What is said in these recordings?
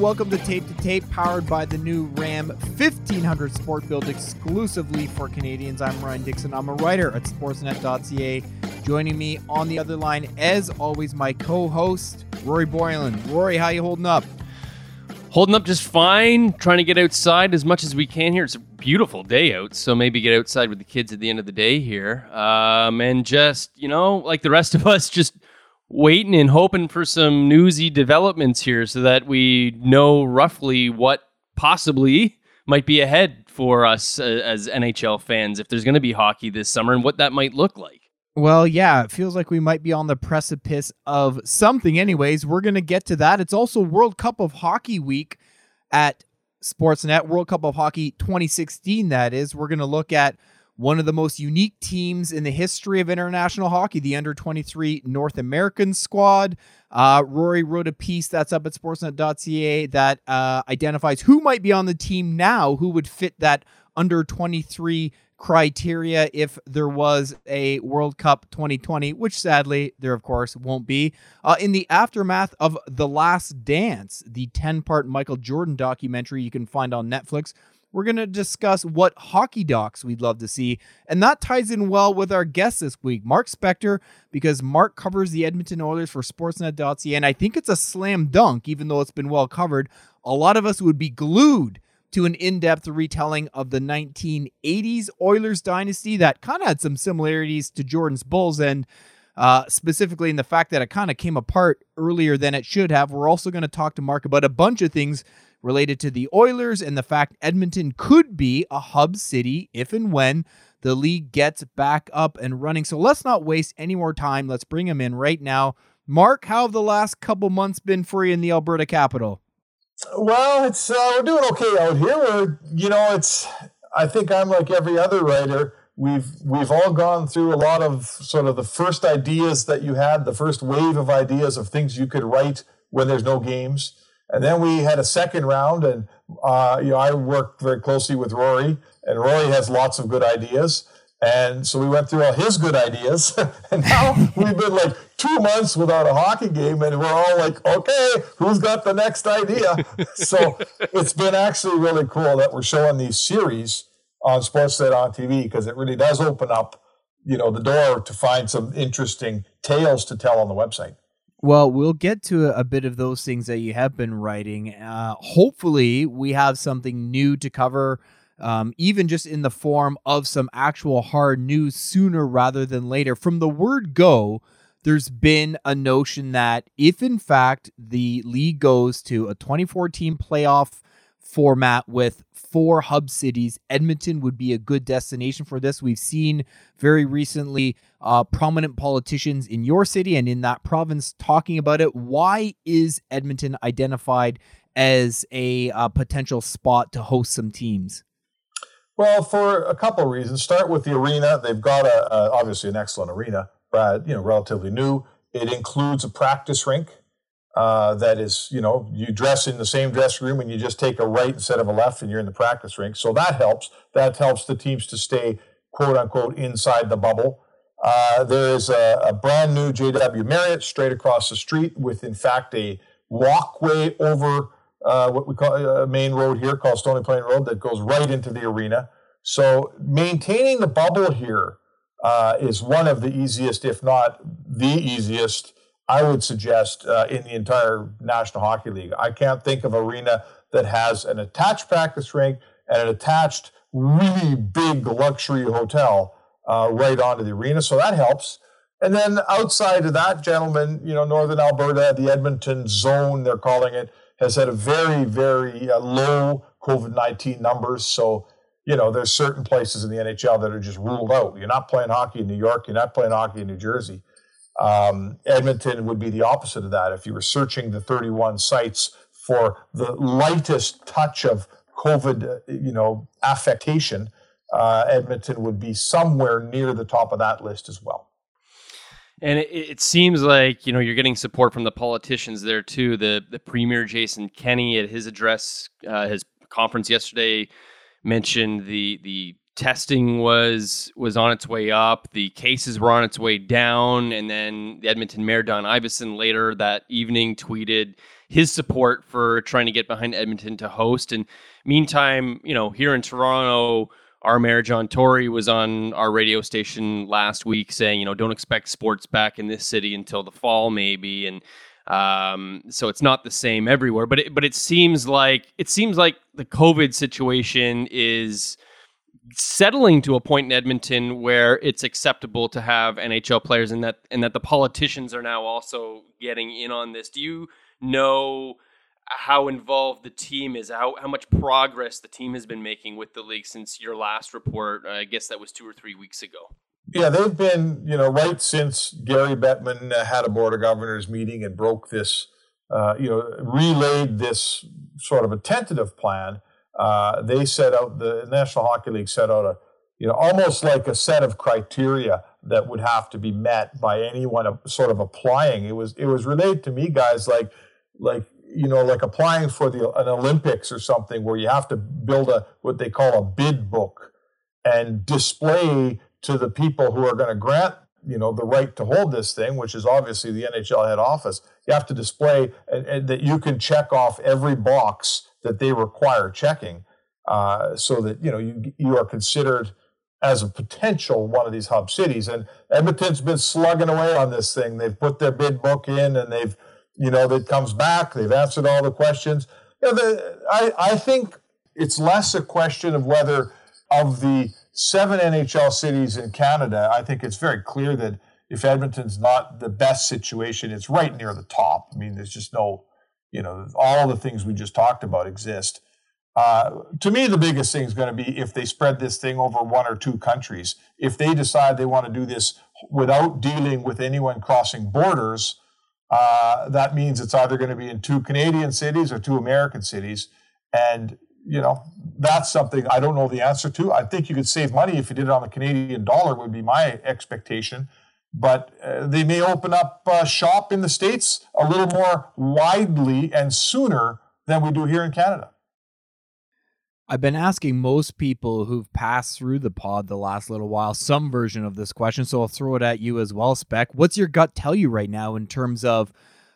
Welcome to Tape to Tape, powered by the new Ram 1500 Sport Built exclusively for Canadians. I'm Ryan Dixon. I'm a writer at sportsnet.ca. Joining me on the other line, as always, my co-host Rory Boylan. Rory, how you holding up? Holding up just fine. Trying to get outside as much as we can here. It's a beautiful day out, so maybe get outside with the kids at the end of the day here. Um, and just you know, like the rest of us, just waiting and hoping for some newsy developments here so that we know roughly what possibly might be ahead for us uh, as NHL fans if there's going to be hockey this summer and what that might look like. Well, yeah, it feels like we might be on the precipice of something. Anyways, we're going to get to that. It's also World Cup of Hockey week at Sportsnet, World Cup of Hockey 2016, that is. We're going to look at one of the most unique teams in the history of international hockey, the under 23 North American squad. Uh, Rory wrote a piece that's up at sportsnet.ca that uh, identifies who might be on the team now who would fit that under 23 criteria if there was a World Cup 2020, which sadly there, of course, won't be. Uh, in the aftermath of The Last Dance, the 10 part Michael Jordan documentary you can find on Netflix, we're going to discuss what hockey docs we'd love to see. And that ties in well with our guest this week, Mark Spector, because Mark covers the Edmonton Oilers for Sportsnet.ca. And I think it's a slam dunk, even though it's been well covered. A lot of us would be glued to an in depth retelling of the 1980s Oilers dynasty that kind of had some similarities to Jordan's Bulls. And uh, specifically in the fact that it kind of came apart earlier than it should have. We're also going to talk to Mark about a bunch of things related to the Oilers and the fact Edmonton could be a hub city if and when the league gets back up and running. So let's not waste any more time. Let's bring him in right now. Mark, how have the last couple months been for you in the Alberta capital? Well, it's uh, we're doing okay out here. We're you know it's I think I'm like every other writer. We've we've all gone through a lot of sort of the first ideas that you had, the first wave of ideas of things you could write when there's no games. And then we had a second round, and uh, you know I worked very closely with Rory, and Rory has lots of good ideas. And so we went through all his good ideas, and now we've been like two months without a hockey game, and we're all like, okay, who's got the next idea? so it's been actually really cool that we're showing these series on Sportsnet on TV because it really does open up, you know, the door to find some interesting tales to tell on the website. Well, we'll get to a, bit of those things that you have been writing. Uh, hopefully, we have something new to cover, um, even just in the form of some actual hard news sooner rather than later. From the word go, there's been a notion that if, in fact, the league goes to a 2014 playoff format with four hub cities. Edmonton would be a good destination for this. We've seen very recently uh, prominent politicians in your city and in that province talking about it. Why is Edmonton identified as a uh, potential spot to host some teams? Well, for a couple of reasons. Start with the arena. They've got a, a obviously an excellent arena, but you know, relatively new. It includes a practice rink uh, that is, you know, you dress in the same dressing room and you just take a right instead of a left and you're in the practice rink. So that helps. That helps the teams to stay, quote unquote, inside the bubble. Uh, there is a, a, brand new JW Marriott straight across the street with, in fact, a walkway over uh, what we call a uh, main road here called Stony Plain Road that goes right into the arena. So maintaining the bubble here uh, is one of the easiest, if not the easiest, I would suggest uh, in the entire National Hockey League. I can't think of arena that has an attached practice rink and an attached really big luxury hotel uh, right onto the arena. So that helps. And then outside of that, gentlemen, you know, Northern Alberta, the Edmonton zone, they're calling it, has had a very, very uh, low COVID 19 numbers. So, you know, there's certain places in the NHL that are just ruled out. You're not playing hockey in New York, you're not playing hockey in New Jersey. Um, Edmonton would be the opposite of that. If you were searching the 31 sites for the lightest touch of COVID, you know, affectation, uh, Edmonton would be somewhere near the top of that list as well. And it, it, seems like you know you're getting support from the politicians there too. The the premier Jason Kenney at his address, uh, his conference yesterday, mentioned the the testing was was on its way up, the cases were on its way down, and then the Edmonton Mayor Don Iveson later that evening tweeted his support for trying to get behind Edmonton to host. And meantime, you know, here in Toronto, our mayor John Tory was on our radio station last week saying, you know, don't expect sports back in this city until the fall, maybe, and um, so it's not the same everywhere. But it, but it seems like it seems like the COVID situation is settling to a point in Edmonton where it's acceptable to have NHL players, and that and that the politicians are now also getting in on this. Do you know? how involved the team is, how how much progress the team has been making with the league since your last report. I guess that was two or three weeks ago. Yeah, they've been, you know, right since Gary Bettman had a board of governors meeting and broke this, uh, you know, relayed this sort of a tentative plan. Uh, they set out the National Hockey League set out a, you know, almost like a set of criteria that would have to be met by anyone sort of applying. It was it was relayed to me, guys, like like you know, like applying for the an Olympics or something, where you have to build a what they call a bid book and display to the people who are going to grant you know the right to hold this thing, which is obviously the NHL head office. You have to display and, and that you can check off every box that they require checking, uh, so that you know you you are considered as a potential one of these hub cities. And Edmonton's been slugging away on this thing. They've put their bid book in and they've you know, that comes back. They've answered all the questions. You know, the, I, I think it's less a question of whether of the seven NHL cities in Canada, I think it's very clear that if Edmonton's not the best situation, it's right near the top. I mean, there's just no, you know, all the things we just talked about exist. Uh, to me, the biggest thing is going to be if they spread this thing over one or two countries. If they decide they want to do this without dealing with anyone crossing borders, uh, that means it's either going to be in two Canadian cities or two American cities. And, you know, that's something I don't know the answer to. I think you could save money if you did it on the Canadian dollar, would be my expectation. But uh, they may open up uh, shop in the States a little more widely and sooner than we do here in Canada. I've been asking most people who've passed through the pod the last little while some version of this question, so I'll throw it at you as well, Spec. What's your gut tell you right now in terms of,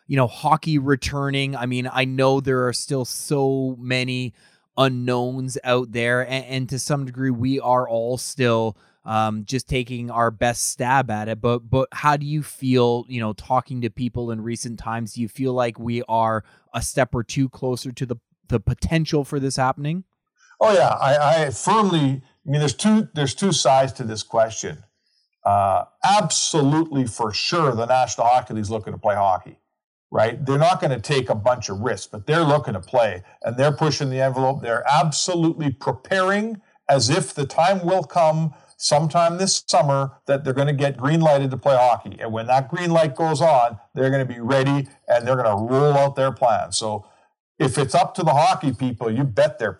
you know, hockey returning? I mean, I know there are still so many unknowns out there, and, and to some degree, we are all still um, just taking our best stab at it. But but how do you feel? You know, talking to people in recent times, do you feel like we are a step or two closer to the the potential for this happening? Oh yeah, I, I firmly. I mean, there's two there's two sides to this question. Uh, absolutely, for sure, the National Hockey League is looking to play hockey, right? They're not going to take a bunch of risks, but they're looking to play, and they're pushing the envelope. They're absolutely preparing as if the time will come sometime this summer that they're going to get green lighted to play hockey. And when that green light goes on, they're going to be ready and they're going to roll out their plan. So if it's up to the hockey people, you bet they're.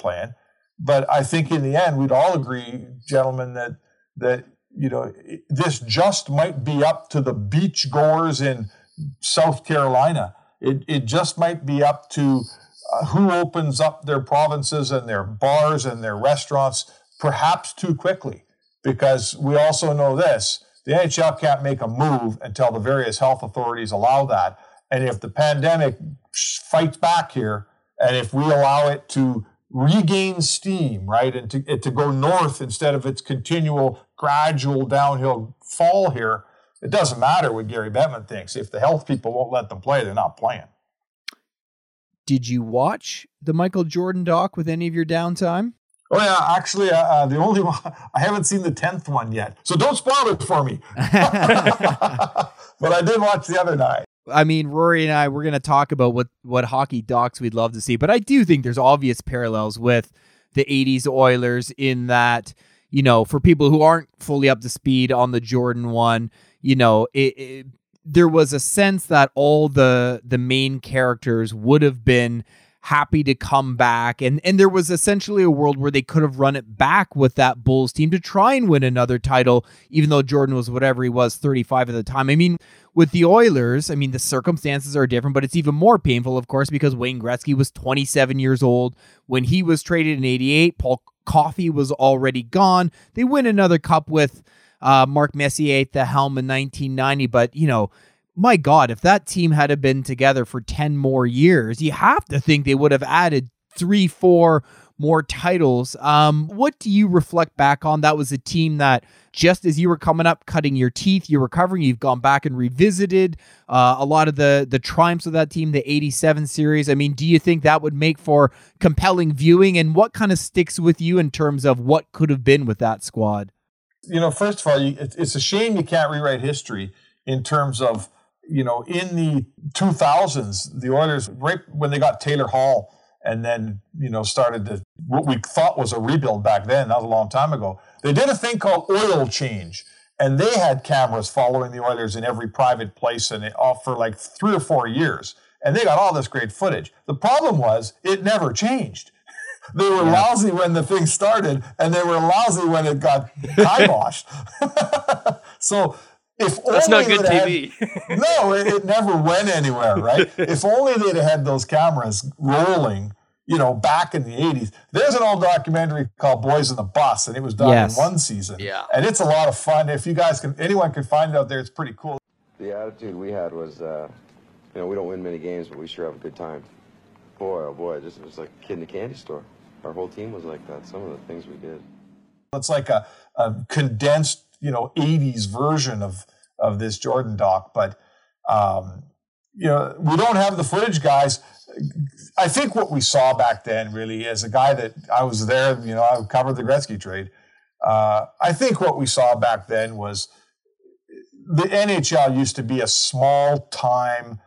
But I think in the end, we'd all agree, gentlemen, that that you know this just might be up to the beach goers in South Carolina. It it just might be up to uh, who opens up their provinces and their bars and their restaurants perhaps too quickly, because we also know this: the NHL can't make a move until the various health authorities allow that. And if the pandemic fights back here, and if we allow it to regain steam, right? And to, to go north instead of its continual gradual downhill fall here, it doesn't matter what Gary Bettman thinks. If the health people won't let them play, they're not playing. Did you watch the Michael Jordan doc with any of your downtime? Oh yeah, actually, uh, uh the only one I haven't seen the tenth one yet, so don't spoil it for me. but I did watch the other nine. I mean, Rory and I, we're going to talk about what, what hockey docs we'd love to see, but I do think there's obvious parallels with the 80s Oilers in that, you know, for people who aren't fully up to speed on the Jordan one, you know, it, it, there was a sense that all the the main characters would have been happy to come back and and there was essentially a world where they could have run it back with that Bulls team to try and win another title even though Jordan was whatever he was 35 at the time. I mean, with the Oilers, I mean the circumstances are different, but it's even more painful of course because Wayne Gretzky was 27 years old when he was traded in 88. Paul Coffey was already gone. They win another cup with uh, Mark Messier at the helm in 1990, but you know, my God, if that team had been together for 10 more years, you have to think they would have added three, four more titles. Um, what do you reflect back on? That was a team that just as you were coming up, cutting your teeth, you're recovering, you've gone back and revisited uh, a lot of the the triumphs of that team, the 87 series. I mean, do you think that would make for compelling viewing? And what kind of sticks with you in terms of what could have been with that squad? You know, first of all, it's a shame you can't rewrite history in terms of, you know, in the 2000s, the Oilers, right when they got Taylor Hall, and then you know started to what we thought was a rebuild back then. That was a long time ago. They did a thing called oil change, and they had cameras following the Oilers in every private place, and it off for like three or four years, and they got all this great footage. The problem was it never changed. they were yeah. lousy when the thing started, and they were lousy when it got kiboshed. so if That's not good TV. Had, no, it, it, never went anywhere, right? if only they'd have had those cameras rolling, you know, back in the 80s. There's an old documentary called Boys in the Bus, and it was done yes. in one season. Yeah. And it's a lot of fun. If you guys can, anyone can find it out there, it's pretty cool. The attitude we had was, uh, you know, we don't win many games, but we sure have a good time. Boy, oh boy, just it was like a kid in a candy store. Our whole team was like that. Some of the things we did. It's like a, a condensed you know 80s version of of this Jordan doc, but um, you know we don't have the footage, guys. I think what we saw back then, really, as a guy that I was there, you know, I covered the Gretzky trade. Uh, I think what we saw back then was the NHL used to be a small time,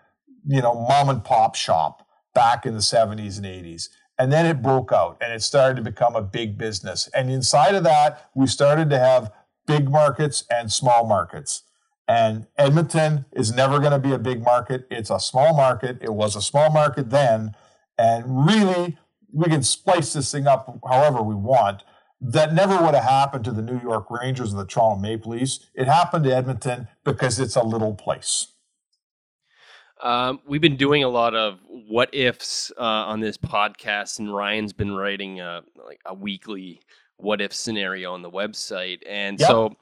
you know, mom and pop shop back in the 70s and 80s. And then it broke out and it started to become a big business. And inside of that, we started to have big markets and small markets. And Edmonton is never going to be a big market. It's a small market. It was a small market then. And really, we can splice this thing up however we want. That never would have happened to the New York Rangers and the Toronto Maple Leafs. It happened to Edmonton because it's a little place. Um, we've been doing a lot of what ifs uh, on this podcast, and Ryan's been writing a, like a weekly what if scenario on the website. And yep. so,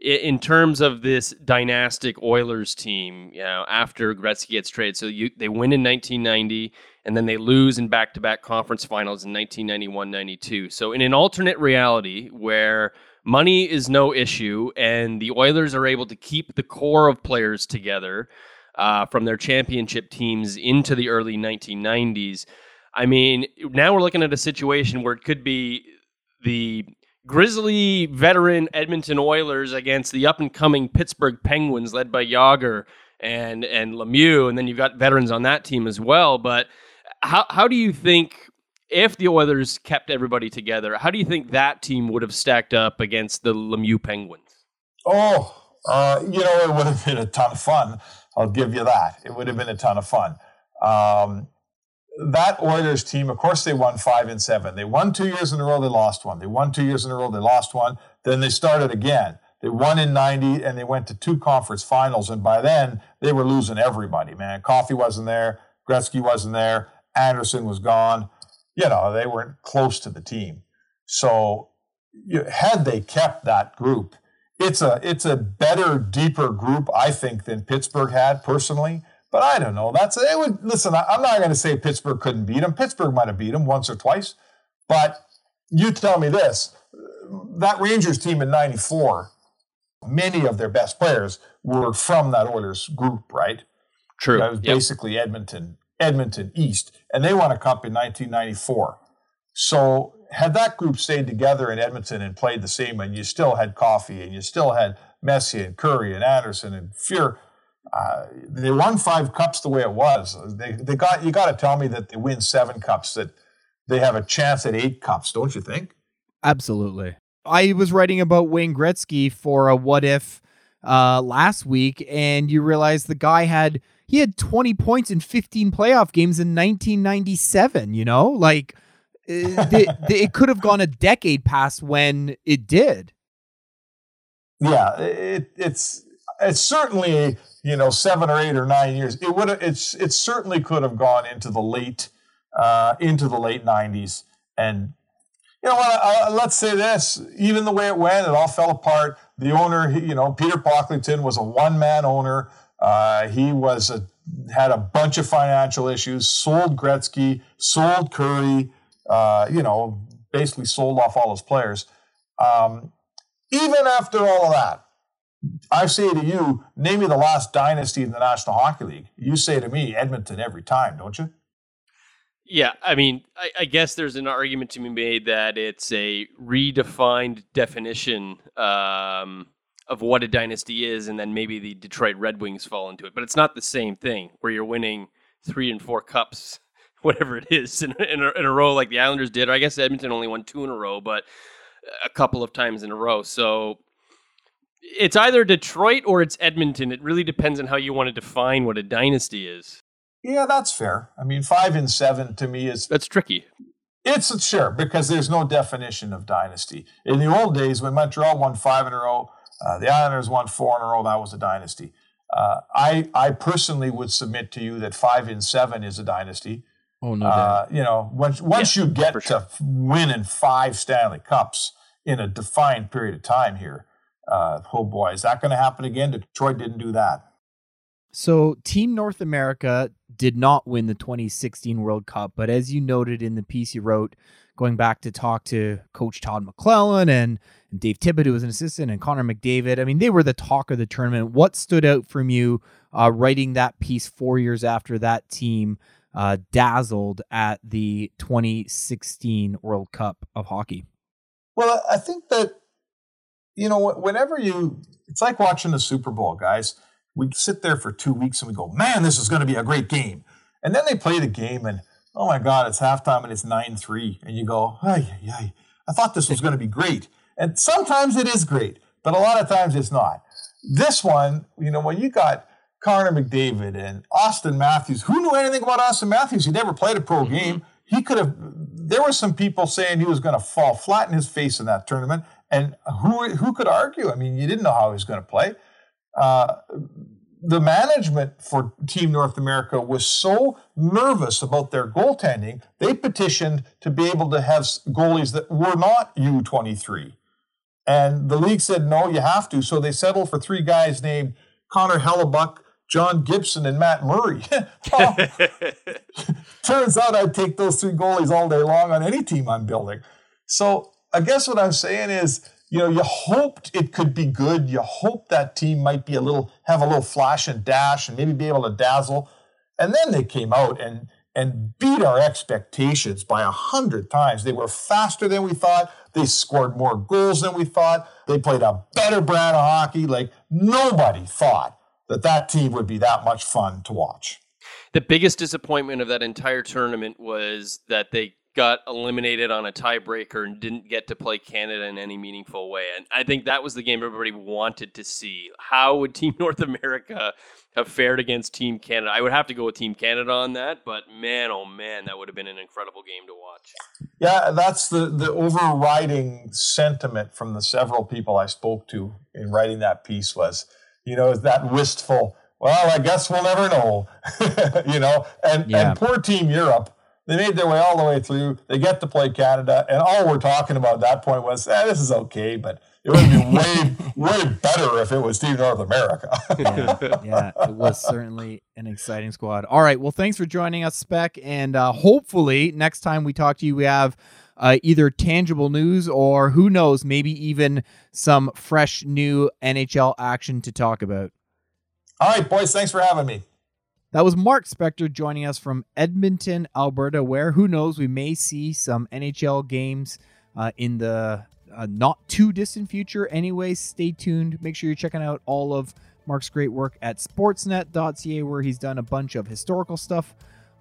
in terms of this dynastic Oilers team, you know, after Gretzky gets traded, so you they win in 1990 and then they lose in back-to-back conference finals in 1991-92. So in an alternate reality where money is no issue and the Oilers are able to keep the core of players together uh, from their championship teams into the early 1990s. I mean, now we're looking at a situation where it could be the grizzly veteran Edmonton Oilers against the up and coming Pittsburgh Penguins, led by Jagr and and Lemieux, and then you've got veterans on that team as well. But how how do you think if the Oilers kept everybody together, how do you think that team would have stacked up against the Lemieux Penguins? Oh, uh, you know, it would have been a ton of fun. I'll give you that. It would have been a ton of fun. Um, that Oilers team, of course, they won five and seven. They won two years in a row, they lost one. They won two years in a row, they lost one. Then they started again. They won in 90 and they went to two conference finals. And by then, they were losing everybody, man. Coffey wasn't there. Gretzky wasn't there. Anderson was gone. You know, they weren't close to the team. So, you, had they kept that group, it's a it's a better, deeper group, I think, than Pittsburgh had personally. But I don't know. That's it. Would listen. I'm not going to say Pittsburgh couldn't beat them. Pittsburgh might have beat them once or twice, but you tell me this: that Rangers team in '94, many of their best players were from that Oilers group, right? True. That was yep. basically Edmonton, Edmonton East, and they won a cup in 1994. So had that group stayed together in Edmonton and played the same, and you still had Coffey, and you still had Messi and Kurri and Anderson and Fuhr uh, they won five cups the way it was. They, they got you got to tell me that they win seven cups that they have a chance at eight cups, don't you think? Absolutely. I was writing about Wayne Gretzky for a what if uh, last week, and you realize the guy had he had 20 points in 15 playoff games in 1997. You know, like uh, the, the, it could have gone a decade past when it did. Yeah, it, it's it's certainly you know seven or eight or nine years. It would it's it certainly could have gone into the late uh, into the late nineties. And you know what? Uh, let's say this: even the way it went, it all fell apart. The owner, you know, Peter Pocklington was a one man owner. Uh, he was a, had a bunch of financial issues, sold Gretzky, sold Kurri. uh, you know, basically sold off all his players. Um, even after all of that, I say to you, name me the last dynasty in the National Hockey League. You say to me, Edmonton every time, don't you? Yeah, I mean, I, I, guess there's an argument to be made that it's a redefined definition um, of what a dynasty is, and then maybe the Detroit Red Wings fall into it. But it's not the same thing where you're winning three and four cups, whatever it is, in, in, a, in a row like the Islanders did. Or I guess Edmonton only won two in a row, but a couple of times in a row. So it's either Detroit or it's Edmonton. It really depends on how you want to define what a dynasty is. Yeah, that's fair. I mean, five and seven to me is that's tricky. It's sure because there's no definition of dynasty. In the old days, when Montreal won five in a row, uh, the Islanders won four in a row. That was a dynasty. Uh, I I personally would submit to you that five and seven is a dynasty. Oh no! Uh, you know, once once yeah, you get to sure. winning five Stanley Cups in a defined period of time here, uh, oh boy, is that going to happen again? Detroit didn't do that. So, Team North America did not win the 2016 World Cup, but as you noted in the piece you wrote, going back to talk to Coach Todd McLellan and, Dave Tippett, who was an assistant, and Connor McDavid, I mean, they were the talk of the tournament. What stood out from you uh, writing that piece four years after that team uh, dazzled at the 2016 World Cup of hockey? Well, I think that, you know, whenever you, it's like watching the Super Bowl, guys we sit there for two weeks and we go, man, this is going to be a great game. And then they play the game and, oh my God, it's halftime and it's 9 3. And you go, ay, ay, I thought this was going to be great. And sometimes it is great, but a lot of times it's not. This one, you know, when you got Connor McDavid and Auston Matthews, who knew anything about Auston Matthews? He never played a pro mm-hmm. game. He could have, there were some people saying he was going to fall flat in his face in that tournament. And who, who could argue? I mean, you didn't know how he was going to play. Uh, the management for Team North America was so nervous about their goaltending, they petitioned to be able to have goalies that were not U23. And the league said, no, you have to. So they settled for three guys named Connor Hellebuyck, John Gibson, and Matt Murray. Turns out I'd take those three goalies all day long on any team I'm building. So I guess what I'm saying is, you know, you hoped it could be good. You hoped that team might be a little, have a little flash and dash and maybe be able to dazzle. And then they came out and, and beat our expectations by a hundred times. They were faster than we thought. They scored more goals than we thought. They played a better brand of hockey. Like nobody thought that that team would be that much fun to watch. The biggest disappointment of that entire tournament was that they got eliminated on a tiebreaker and didn't get to play Canada in any meaningful way. And I think that was the game everybody wanted to see. How would Team North America have fared against Team Canada? I would have to go with Team Canada on that, but man, oh man, that would have been an incredible game to watch. Yeah, that's the, the overriding sentiment from the several people I spoke to in writing that piece was, you know, that wistful, well, I guess we'll never know, you know, and, yeah. and poor Team Europe they made their way all the way through. They get to play Canada, and all we're talking about at that point was, eh, this is okay, but it would be way, way better if it was Team North America. yeah, yeah, it was certainly an exciting squad. All right, well, thanks for joining us, Spec, and uh, hopefully next time we talk to you, we have uh, either tangible news or who knows, maybe even some fresh new NHL action to talk about. All right, boys, thanks for having me. That was Mark Spector joining us from Edmonton, Alberta, where who knows, we may see some NHL games uh, in the uh, not too distant future. Anyways, stay tuned. Make sure you're checking out all of Mark's great work at sportsnet.ca, where he's done a bunch of historical stuff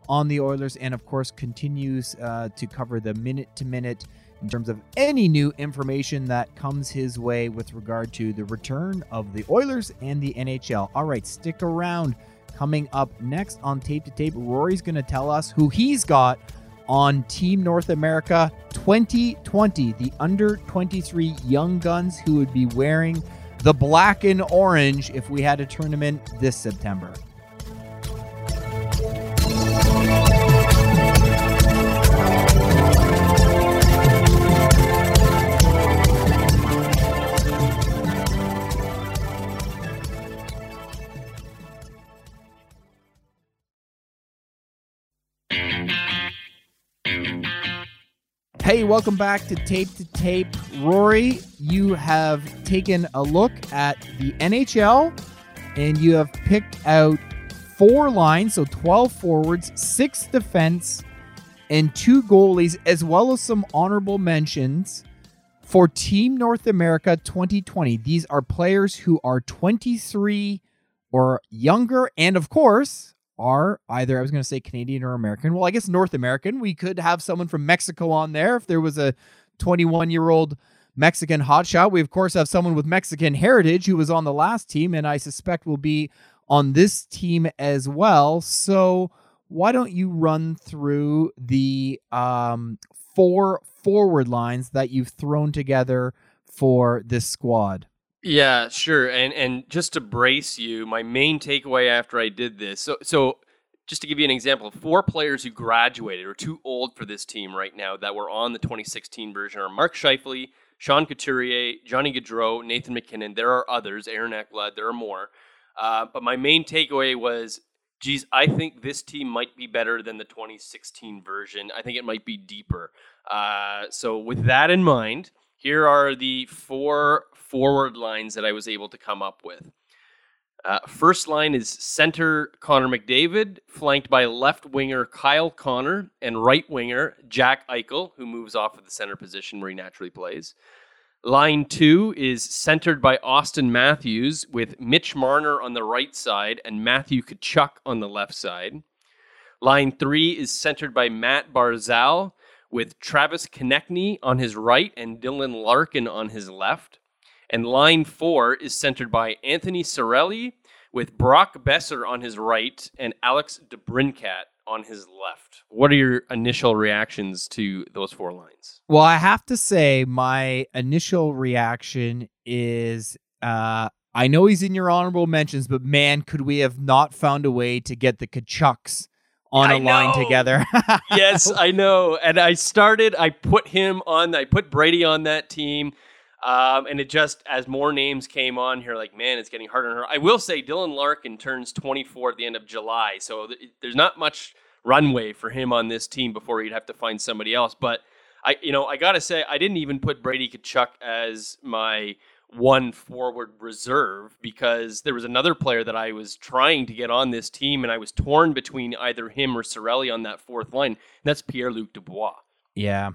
on the Oilers and, of course, continues uh, to cover the minute to minute in terms of any new information that comes his way with regard to the return of the Oilers and the NHL. All right, stick around. Coming up next on Tape to Tape, Rory's going to tell us who he's got on Team North America 2020, the under 23 young guns who would be wearing the black and orange if we had a tournament this September. Hey, welcome back to Tape to Tape. Rory, you have taken a look at the NHL and you have picked out four lines, so 12 forwards, six defense, and two goalies, as well as some honorable mentions for Team North America 2020. These are players who are 23 or younger, and of course, are either, I was going to say Canadian or American. Well, I guess North American. We could have someone from Mexico on there if there was a 21 year old Mexican hotshot. We, of course, have someone with Mexican heritage who was on the last team, and I suspect will be on this team as well. So, why don't you run through the um, four forward lines that you've thrown together for this squad? Yeah, sure. And and just to brace you, my main takeaway after I did this. So so just to give you an example, four players who graduated or too old for this team right now that were on the 2016 version are Mark Scheifele, Sean Couturier, Johnny Gaudreau, Nathan MacKinnon. There are others, Aaron Ekblad, there are more. Uh, but my main takeaway was, geez, I think this team might be better than the 2016 version. I think it might be deeper. Uh, so with that in mind, here are the four forward lines that I was able to come up with. Uh, first line is center Connor McDavid, flanked by left winger Kyle Connor and right winger Jack Eichel, who moves off of the center position where he naturally plays. Line two is centered by Auston Matthews with Mitch Marner on the right side and Matthew Tkachuk on the left side. Line three is centered by Matt Barzal with Travis Konecny on his right and Dylan Larkin on his left. And line four is centered by Anthony Cirelli with Brock Boeser on his right and Alex DeBrincat on his left. What are your initial reactions to those four lines? Well, I have to say, my initial reaction is uh, I know he's in your honorable mentions, but man, could we have not found a way to get the Tkachuks on I a line together? yes, I know. And I started, I put him on, I put Brady on that team. Um, and it just, as more names came on here, like, man, it's getting harder and harder. I will say Dylan Larkin turns 24 at the end of July. So th- there's not much runway for him on this team before he'd have to find somebody else. But I, you know, I got to say, I didn't even put Brady Tkachuk as my one forward reserve because there was another player that I was trying to get on this team, and I was torn between either him or Cirelli on that fourth line. That's Pierre Luc Dubois. yeah.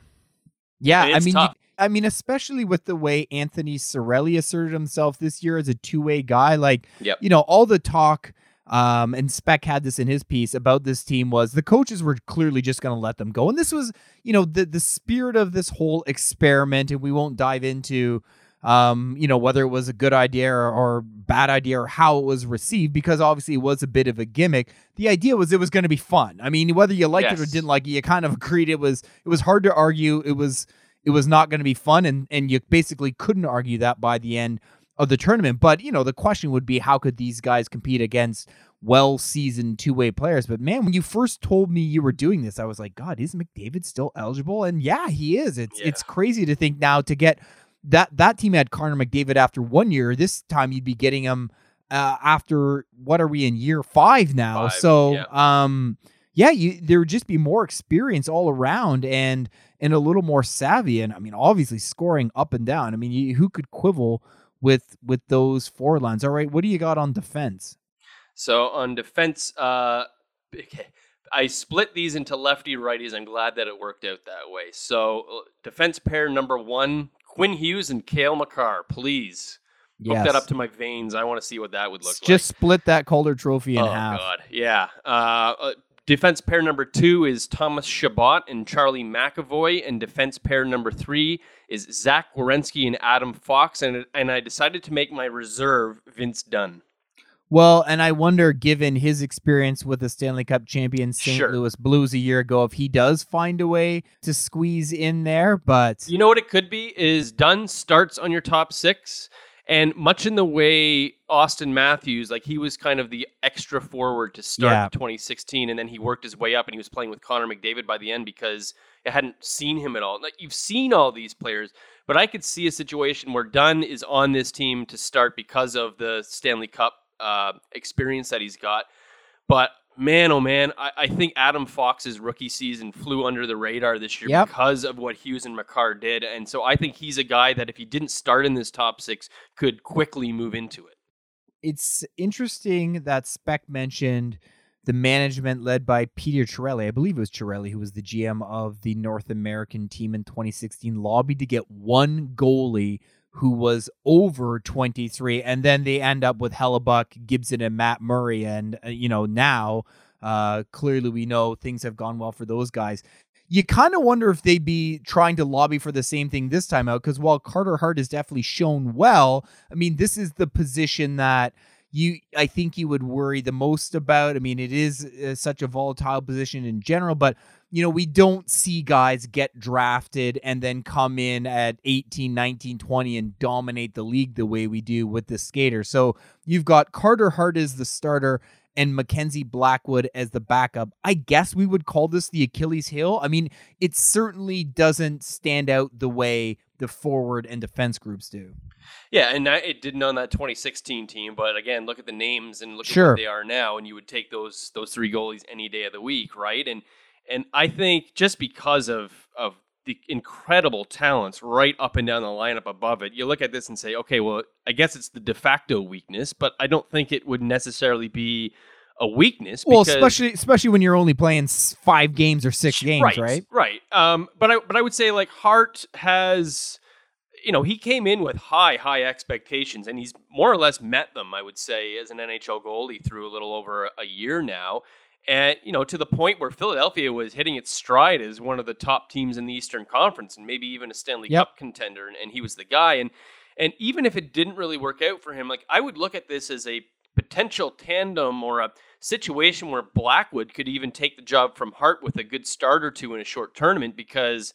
Yeah, I mean, you. I mean, especially with the way Anthony Cirelli asserted himself this year as a two-way guy, like Yep. you know, all the talk um, and Spec had this in his piece about this team was the coaches were clearly just going to let them go, and this was, you know, the the spirit of this whole experiment, and we won't dive into, um, you know, whether it was a good idea or, or bad idea or how it was received, because obviously it was a bit of a gimmick. The idea was it was going to be fun. I mean, whether you liked it or didn't like it, you kind of agreed it was it was hard to argue. It was it was not going to be fun, and and you basically couldn't argue that by the end of the tournament. But you know, the question would be how could these guys compete against well seasoned two way players? But man, when you first told me you were doing this, I was like, God, is McDavid still eligible? And yeah, he is. It's Yeah. it's crazy to think now to get that that team had Connor McDavid after one year. This time you'd be getting him uh, after what are we in year five now? Five, so yeah. um yeah, you there would just be more experience all around and and a little more savvy. And I mean, obviously scoring up and down. I mean, you, who could quibble with with those four lines? All right, what do you got on defense? So on defense, uh, okay, I split these into lefty righties. I'm glad that it worked out that way. So defense pair number one, Quinn Hughes and Cale Makar. Please hook that up to my veins. I want to see what that would look like. just split that Calder Trophy in oh half. god, yeah. Uh, uh, defense pair number two is Thomas Chabot and Charlie McAvoy, and defense pair number three is Zach Werenski and Adam Fox. And and I decided to make my reserve Vince Dunn. Well, and I wonder, given his experience with the Stanley Cup champion St. Sure. Louis Blues a year ago, if he does find a way to squeeze in there, but You know what it could be is Dunn starts on your top six, and much in the way Auston Matthews, like he was kind of the extra forward to start Yeah. 2016, and then he worked his way up, and he was playing with Connor McDavid by the end because I hadn't seen him at all. Like you've seen all these players, but I could see a situation where Dunn is on this team to start because of the Stanley Cup uh, experience that he's got. But man, oh man, I, I, think Adam Fox's rookie season flew under the radar this year yep. because of what Hughes and Makar did. And so I think he's a guy that if he didn't start in this top six, could quickly move into it. It's interesting that Spec mentioned the management led by Peter Chiarelli. I believe it was Chiarelli who was the GM of the North American team in 2016, lobbied to get one goalie who was over 23 and then they end up with Hellebuyck, Gibson and Matt Murray and uh, you know now uh, clearly we know things have gone well for those guys. You kind of wonder if they'd be trying to lobby for the same thing this time out because while Carter Hart has definitely shown well, I mean this is the position that you I think you would worry the most about. I mean it is uh, such a volatile position in general, but you know, we don't see guys get drafted and then come in at 18, 19, 20 and dominate the league the way we do with the skater. So you've got Carter Hart as the starter and Mackenzie Blackwood as the backup. I guess we would call this the Achilles heel. I mean, it certainly doesn't stand out the way the forward and defense groups do. Yeah, and it didn't on that 2016 team, but again, look at the names and look sure. at what they are now, and you would take those those three goalies any day of the week, right? And and I think just because of of the incredible talents right up and down the lineup above it, you look at this and say, okay, well, I guess it's the de facto weakness, but I don't think it would necessarily be a weakness. Well, especially especially when you're only playing five games or six games, right? Right. Right. Um, but I but I would say like Hart has, you know, he came in with high high expectations, and he's more or less met them. I would say as an NHL goalie through a little over a year now and you know to the point where Philadelphia was hitting its stride as one of the top teams in the Eastern Conference and maybe even a Stanley yep. Cup contender and, and he was the guy and and even if it didn't really work out for him like I would look at this as a potential tandem or a situation where Blackwood could even take the job from Hart with a good start or two in a short tournament because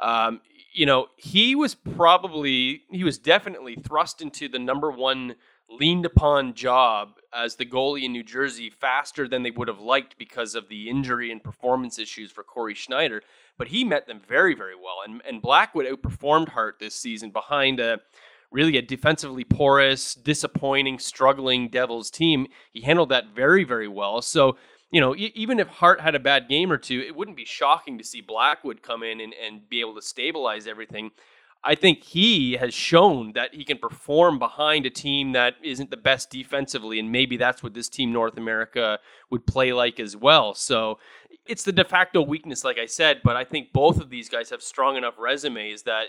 um, you know he was probably he was definitely thrust into the number one leaned upon job as the goalie in New Jersey faster than they would have liked because of the injury and performance issues for Cory Schneider. But he met them very, very well. And, and Blackwood outperformed Hart this season behind a really a defensively porous, disappointing, struggling Devils team. He handled that very, very well. So, you know, e- even if Hart had a bad game or two, it wouldn't be shocking to see Blackwood come in and, and be able to stabilize everything. I think he has shown that he can perform behind a team that isn't the best defensively, and maybe that's what this team North America would play like as well. So it's the de facto weakness, like I said, but I think both of these guys have strong enough resumes that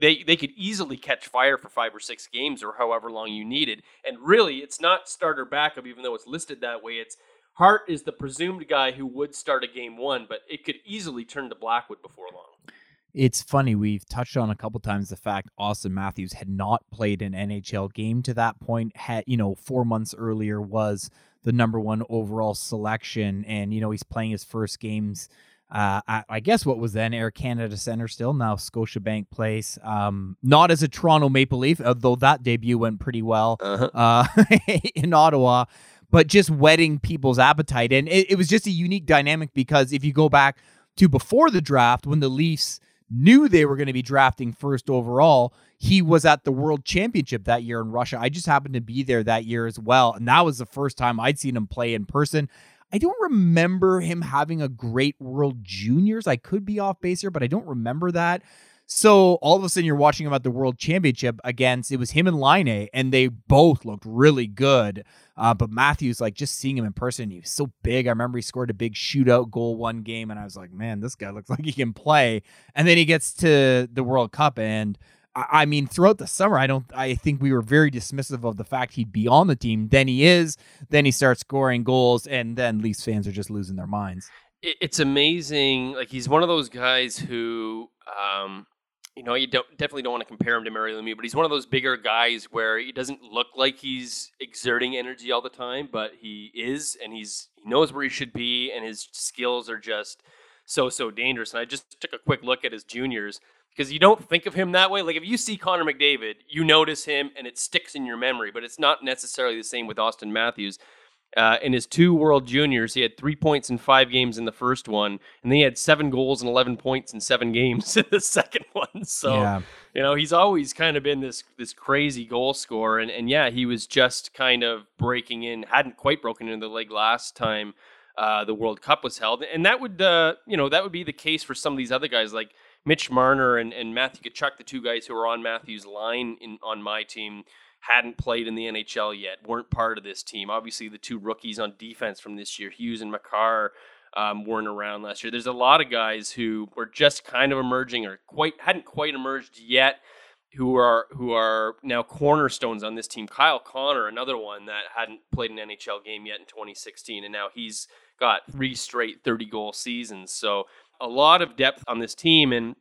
they they could easily catch fire for five or six games or however long you needed. And really, it's not starter backup, even though it's listed that way. It's Hart is the presumed guy who would start a game one, but it could easily turn to Blackwood before long it's funny we've touched on a couple times the fact Auston Matthews had not played an NHL game to that point had you know 4 months earlier was the number 1 overall selection and you know he's playing his first games uh, I, I, guess what was then Air Canada Center still now Scotiabank Place um, not as a Toronto Maple Leaf although that debut went pretty well uh-huh. uh, in Ottawa but just whetting people's appetite and it, it was just a unique dynamic because if you go back to before the draft when the Leafs knew they were going to be drafting first overall. He was at the World Championship that year in Russia. I just happened to be there that year as well. And that was the first time I'd seen him play in person. I don't remember him having a great World Juniors. I could be off base here, but I don't remember that. So all of a sudden, you're watching him at the World Championship against it was him and Laine, and they both looked really good. Uh, but Matthews, like just seeing him in person, he was so big. I remember he scored a big shootout goal one game, and I was like, man, this guy looks like he can play. And then he gets to the World Cup, and I, mean, throughout the summer, I don't. I think we were very dismissive of the fact he'd be on the team. Then he is. Then he starts scoring goals, and then Leafs fans are just losing their minds. It's amazing. Like he's one of those guys who. Um, you know, you don't definitely don't want to compare him to Mario Lemieux, but he's one of those bigger guys where he doesn't look like he's exerting energy all the time, but he is, and he's he knows where he should be, and his skills are just so so dangerous. And I just took a quick look at his juniors because you don't think of him that way. Like if you see Connor McDavid, you notice him and it sticks in your memory, but it's not necessarily the same with Auston Matthews. Uh, in his two World Juniors, he had three points in five games in the first one, and then he had seven goals and eleven points in seven games in the second one. So, yeah. you know, he's always kind of been this this crazy goal scorer, and and yeah, he was just kind of breaking in, hadn't quite broken into the league last time uh, the World Cup was held, and that would uh, you know that would be the case for some of these other guys like Mitch Marner and, and Matthew Tkachuk, the two guys who are on Matthew's line in on my team. Hadn't played in the NHL yet, weren't part of this team. Obviously, the two rookies on defense from this year, Hughes and Makar, um, weren't around last year. There's a lot of guys who were just kind of emerging or quite hadn't quite emerged yet, who are who are now cornerstones on this team. Kyle Connor, another one that hadn't played an NHL game yet in 2016, and now he's got three straight 30 goal seasons. So a lot of depth on this team and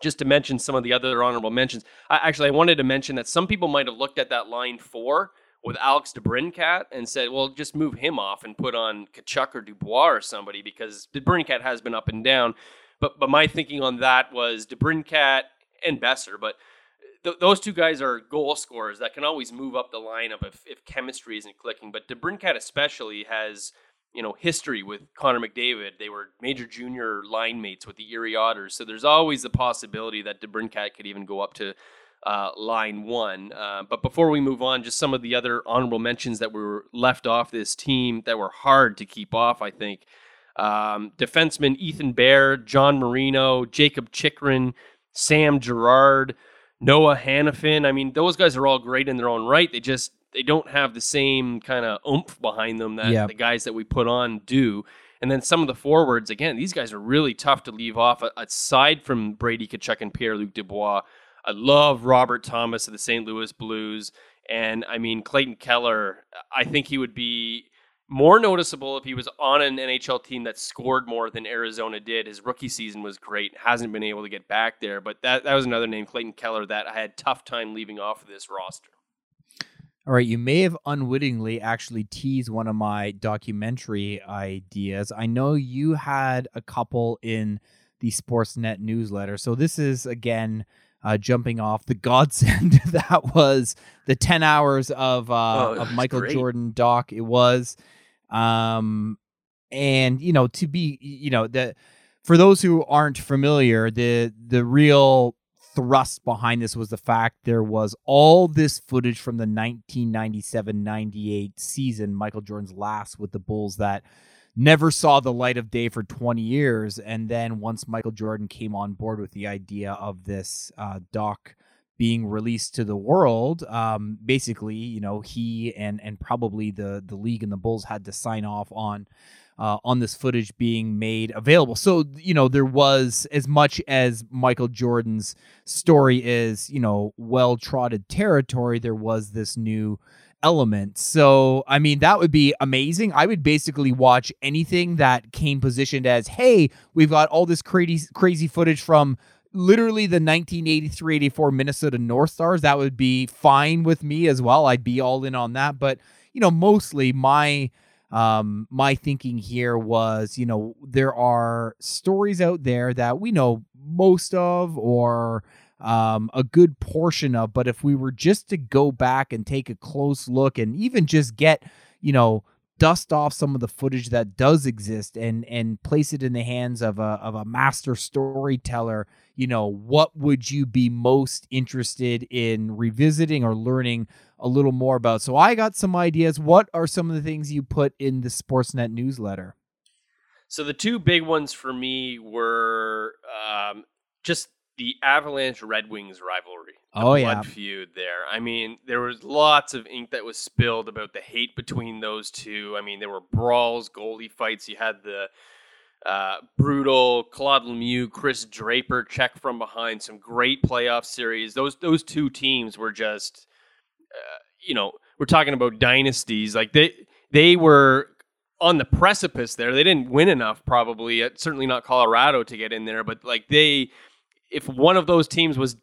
just to mention some of the other honorable mentions, I, actually I wanted to mention that some people might have looked at that line four with Alex DeBrincat and said, well, just move him off and put on Tkachuk or Dubois or somebody because DeBrincat has been up and down. But but my thinking on that was DeBrincat and Boeser, but th- those two guys are goal scorers that can always move up the lineup if, if chemistry isn't clicking. But DeBrincat especially has – you know history with Connor McDavid. They were major junior line mates with the Erie Otters, so there's always the possibility that DeBrincat could even go up to uh, line one. Uh, but before we move on, just some of the other honorable mentions that were left off this team that were hard to keep off. I think um, defenseman Ethan Bear, John Marino, Jakob Chychrun, Sam Girard. Noah Hanifin. I mean, those guys are all great in their own right. They just they don't have the same kind of oomph behind them that the guys that we put on do. And then some of the forwards, again, these guys are really tough to leave off. Aside from Brady Tkachuk and Pierre Luc Dubois, I love Robert Thomas of the St. Louis Blues. And I mean, Clayton Keller, I think he would be more noticeable if he was on an NHL team that scored more than Arizona did. His rookie season was great, hasn't been able to get back there. But that, that was another name, Clayton Keller, that I had tough time leaving off of this roster. All right, you may have unwittingly actually teased one of my documentary ideas. I know you had a couple in the Sportsnet newsletter. So this is again uh, jumping off the godsend that was the 10 hours of uh, oh, of Michael great. Jordan doc it was um and you know to be you know the for those who aren't familiar the the real thrust behind this was the fact there was all this footage from the 1997-98 season, Michael Jordan's last with the Bulls that never saw the light of day for 20 years. And then once Michael Jordan came on board with the idea of this uh, doc being released to the world, um, basically, you know, he and and probably the the league and the Bulls had to sign off on uh, on this footage being made available. So, you know, there was as much as Michael Jordan's story is, you know, well trotted territory, there was this new element. So, I mean, that would be amazing. I would basically watch anything that came positioned as, hey, we've got all this crazy, crazy footage from literally the 1983-84 Minnesota North Stars. That would be fine with me as well. I'd be all in on that. But, you know, mostly my um, my thinking here was, you know, there are stories out there that we know most of or um, a good portion of, but if we were just to go back and take a close look and even just get, you know, dust off some of the footage that does exist and and place it in the hands of a of a master storyteller you know what would you be most interested in revisiting or learning a little more about so i got some ideas what are some of the things you put in the sportsnet newsletter so the two big ones for me were um, just the Avalanche Red Wings rivalry. oh blood yeah, feud there. I mean, there was lots of ink that was spilled about the hate between those two. I mean, there were brawls, goalie fights. You had the uh, brutal Claude Lemieux, Chris Draper check from behind. Some great playoff series. Those those two teams were just, uh, you know, we're talking about dynasties. Like they they were on the precipice there. They didn't win enough, probably. Certainly not Colorado to get in there, but like they if one of those teams was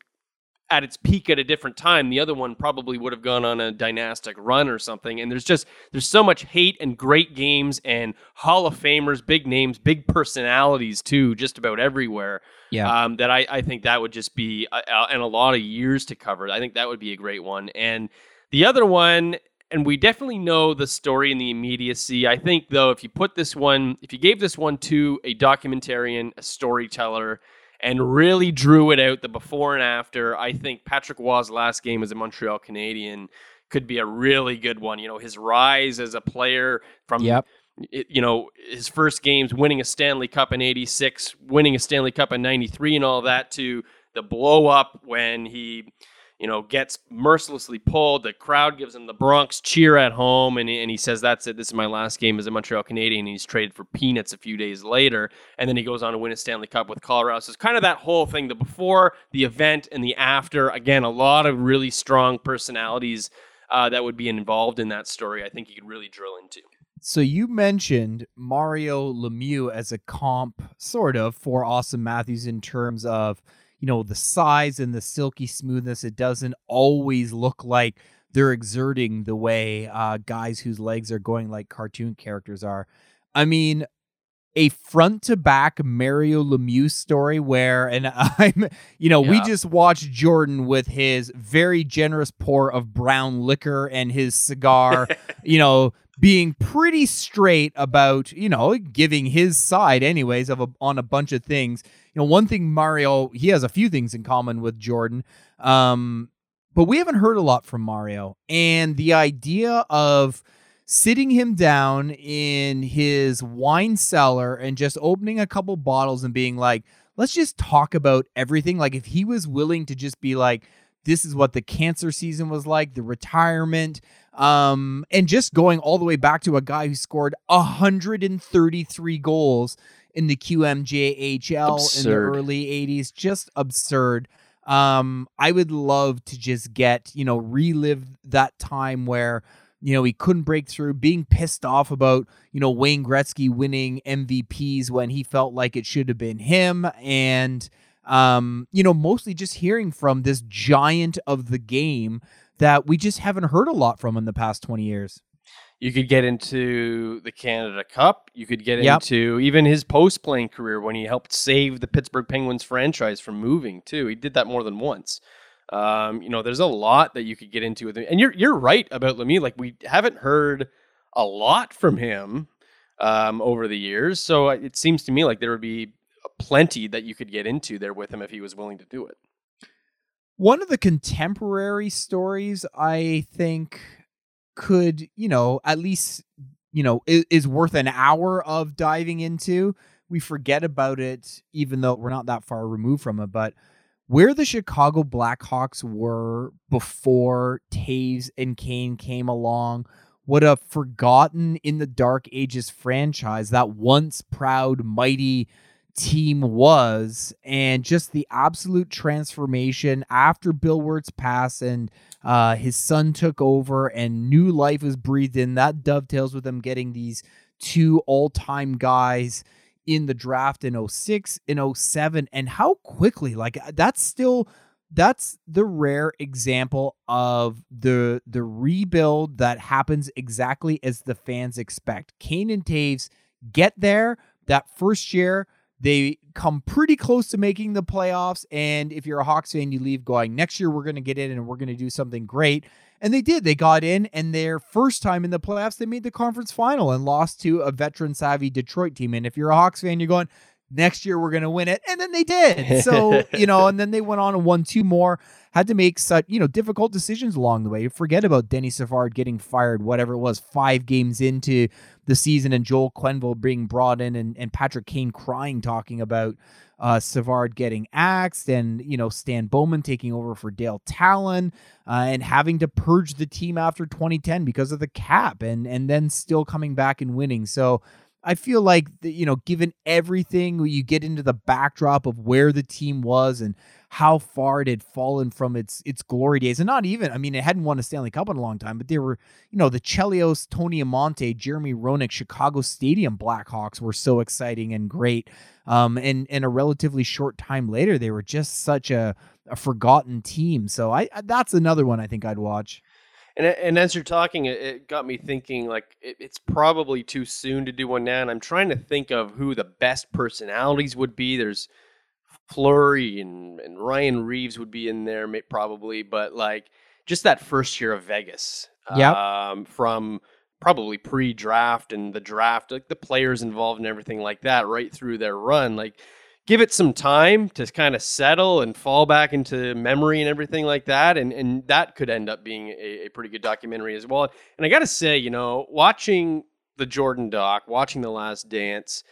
at its peak at a different time, the other one probably would have gone on a dynastic run or something. And there's just there's so much hate and great games and Hall of Famers, big names, big personalities too, just about everywhere. Yeah, um, that I I think that would just be a, a, and a lot of years to cover. I think that would be a great one. And the other one. And we definitely know the story and the immediacy. I think, though, if you put this one, if you gave this one to a documentarian, a storyteller, and really drew it out the before and after. I think Patrick Roy's last game as a Montreal Canadien could be a really good one. You know, his rise as a player from yep. you know, his first games winning a Stanley Cup in 86, winning a Stanley Cup in 93 and all that to the blow up when he you know, gets mercilessly pulled. The crowd gives him the Bronx cheer at home, and and he says, "That's it. This is my last game as a Montreal Canadien." And he's traded for peanuts a few days later, and then he goes on to win a Stanley Cup with Colorado. So it's kind of that whole thing: the before, the event, and the after. Again, a lot of really strong personalities uh, that would be involved in that story. I think you could really drill into. So you mentioned Mario Lemieux as a comp, sort of, for Auston Matthews in terms of you know, the size and the silky smoothness. It doesn't always look like they're exerting the way uh, guys whose legs are going like cartoon characters are. I mean, a front to back Mario Lemieux story where, and I'm, you know, yeah. we just watched Jordan with his very generous pour of brown liquor and his cigar, you know, being pretty straight about, you know, giving his side, anyways, of a, on a bunch of things you know, one thing Mario, he has a few things in common with Jordan. Um, but we haven't heard a lot from Mario. And the idea of sitting him down in his wine cellar and just opening a couple bottles and being like, let's just talk about everything. Like, if he was willing to just be like, this is what the cancer season was like, the retirement, um, and just going all the way back to a guy who scored 133 goals in the QMJHL absurd. in the early 80s. Just absurd. Um, I would love to just get, you know, relive that time where, you know, he couldn't break through, being pissed off about, you know, Wayne Gretzky winning MVPs when he felt like it should have been him. And, um, you know, mostly just hearing from this giant of the game that we just haven't heard a lot from in the past 20 years. You could get into the Canada Cup. You could get yep. into even his post playing career when he helped save the Pittsburgh Penguins franchise from moving too. He did that more than once. Um, you know, there's a lot that you could get into with him. And you're you're right about Lemieux. Like we haven't heard a lot from him um, over the years. So it seems to me like there would be plenty that you could get into there with him if he was willing to do it. One of the contemporary stories I think could, you know, at least, you know, is, is worth an hour of diving into. We forget about it, even though we're not that far removed from it. But where the Chicago Blackhawks were before Toews and Kane came along, what a forgotten in the dark ages franchise that once proud, mighty team was, and just the absolute transformation after Bill Wirtz pass and uh, his son took over and new life was breathed in. That dovetails with them getting these two all time guys in the draft in 06 in 07 and how quickly like uh, that's still that's the rare example of the the rebuild that happens exactly as the fans expect. Kane and Toews get there that first year they come pretty close to making the playoffs. And if you're a Hawks fan, you leave going, next year we're going to get in and we're going to do something great. And they did. They got in, and their first time in the playoffs, they made the conference final and lost to a veteran savvy Detroit team. And if you're a Hawks fan, you're going, next year we're going to win it. And then they did. So, you know, and then they went on and won two more, had to make such, you know, difficult decisions along the way. Forget about Denis Savard getting fired, whatever it was, five games into the season and Joel Quenneville being brought in and, and Patrick Kane crying, talking about uh, Savard getting axed and, you know, Stan Bowman taking over for Dale Tallon uh, and having to purge the team after 2010 because of the cap and, and then still coming back and winning. So, I feel like you know, given everything, you get into the backdrop of where the team was and how far it had fallen from its its glory days, and not even. I mean, it hadn't won a Stanley Cup in a long time, but they were, you know, the Chelios, Tony Amonte, Jeremy Roenick, Chicago Stadium Blackhawks were so exciting and great. Um, and in a relatively short time later, they were just such a, a forgotten team. So I that's another one I think I'd watch. And and as you're talking, it, it got me thinking like it, it's probably too soon to do one now. And I'm trying to think of who the best personalities would be. There's Fleury and, and Ryan Reaves would be in there probably, but like just that first year of Vegas, yeah, um, from probably pre-draft and the draft, like the players involved and everything like that, right through their run, like give it some time to kind of settle and fall back into memory and everything like that. And and that could end up being a, a pretty good documentary as well. And I got to say, you know, watching the Jordan doc, watching The Last Dance,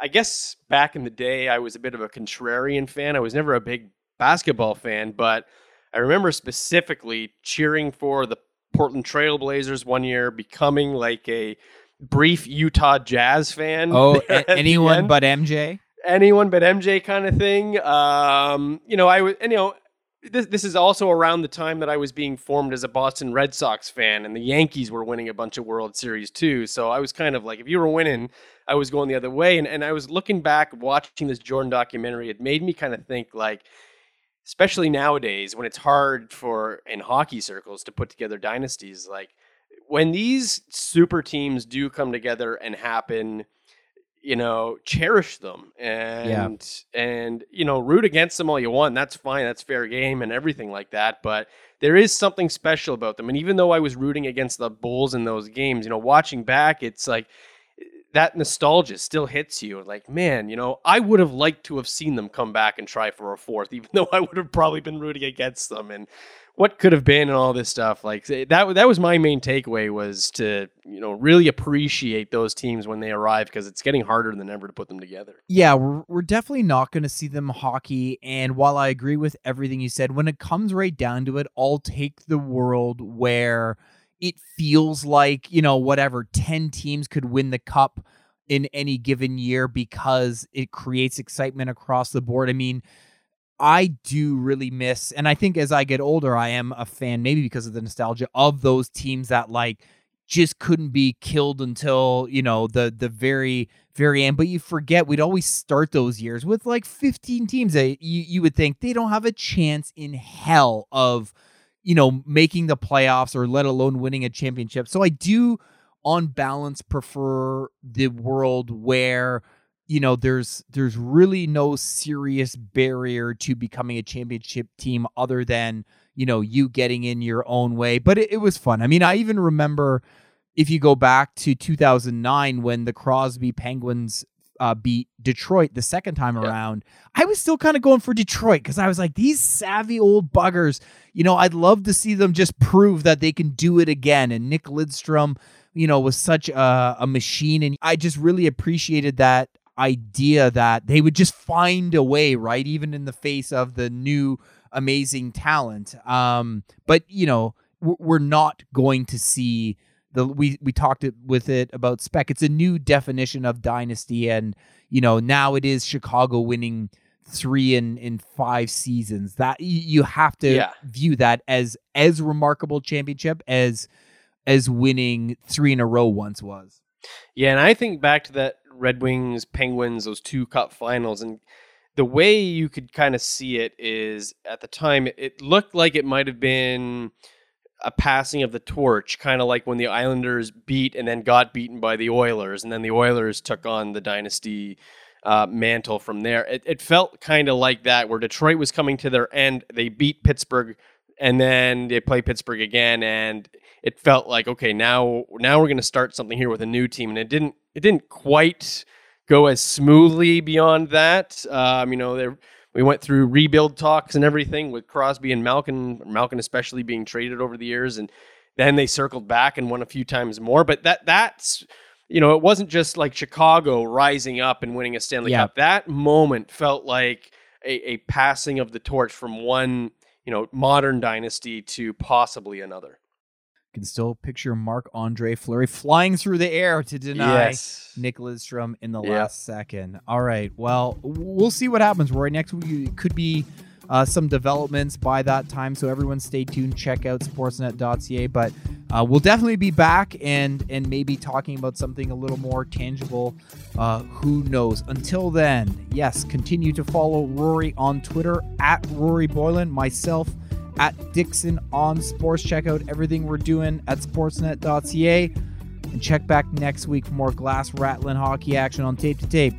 I guess back in the day, I was a bit of a contrarian fan. I was never a big basketball fan, but I remember specifically cheering for the Portland Trailblazers one year, becoming like a brief Utah Jazz fan. Oh, anyone but MJ? Anyone but MJ kind of thing. Um, you know, I was, you know, this, this is also around the time that I was being formed as a Boston Red Sox fan, and the Yankees were winning a bunch of World Series too. So I was kind of like, if you were winning, I was going the other way. And, and I was looking back, watching this Jordan documentary, it made me kind of think like, especially nowadays when it's hard for in hockey circles to put together dynasties, like when these super teams do come together and happen you know, cherish them and yeah. and you know, root against them all you want. That's fine. That's fair game and everything like that. But there is something special about them. And even though I was rooting against the Bulls in those games, you know, watching back, it's like eh, that nostalgia still hits you. Like, man, you know, I would have liked to have seen them come back and try for a fourth, even though I would have probably been rooting against them. And what could have been and all this stuff. Like eh, that that was my main takeaway was to, you know, really appreciate those teams when they arrive because it's getting harder than ever to put them together. Yeah, we're, we're definitely not going to see them hockey and while I agree with everything you said, when it comes right down to it, I'll take the world where it feels like, you know, whatever 10 teams could win the cup in any given year because it creates excitement across the board. I mean, I do really miss, and I think as I get older, I am a fan, maybe because of the nostalgia of those teams that like just couldn't be killed until you know the the very very end. But you forget we'd always start those years with like 15 teams that you you would think they don't have a chance in hell of you know making the playoffs or let alone winning a championship. So I do on balance prefer the world where you know there's there's really no serious barrier to becoming a championship team other than you know you getting in your own way but it, it was fun i mean i even remember if you go back to 2009 when the crosby penguins uh, beat Detroit the second time yeah. around, I was still kind of going for Detroit because I was like, these savvy old buggers, you know, I'd love to see them just prove that they can do it again. And Nick Lidstrom, you know, was such a, a machine. And I just really appreciated that idea that they would just find a way, right? Even in the face of the new amazing talent. Um, but you know, we're not going to see the we we talked it with it about spec. It's a new definition of dynasty, and you know now it is Chicago winning three in in five seasons. That you have to yeah. view that as as remarkable championship as as winning three in a row once was. Yeah, and I think back to that Red Wings, Penguins, those two cup finals. And the way you could kind of see it is at the time, it looked like it might have been a passing of the torch, kind of like when the Islanders beat and then got beaten by the Oilers, and then the Oilers took on the dynasty uh, mantle from there. It, it felt kind of like that, where Detroit was coming to their end. They beat Pittsburgh, and then they play Pittsburgh again, and it felt like okay, now now we're going to start something here with a new team, and it didn't it didn't quite go as smoothly beyond that. Um, you know, there we went through rebuild talks and everything with Crosby and Malkin, Malkin especially being traded over the years, and then they circled back and won a few times more. But that that's you know, it wasn't just like Chicago rising up and winning a Stanley yeah. Cup. That moment felt like a, a passing of the torch from one, you know, modern dynasty to possibly another You can still picture Marc Andre Fleury flying through the air to deny yes. Nick Lidstrom in the last second. All right. Well, we'll see what happens. Roy, next week could be uh, some developments by that time. So everyone stay tuned. Check out sportsnet.ca. But uh, we'll definitely be back and and maybe talking about something a little more tangible. Uh, who knows? Until then, yes, continue to follow Rory on Twitter at Rory Boylen, myself at Dixon on Sports. Check out everything we're doing at sportsnet.ca and check back next week for more glass rattling hockey action on tape to tape.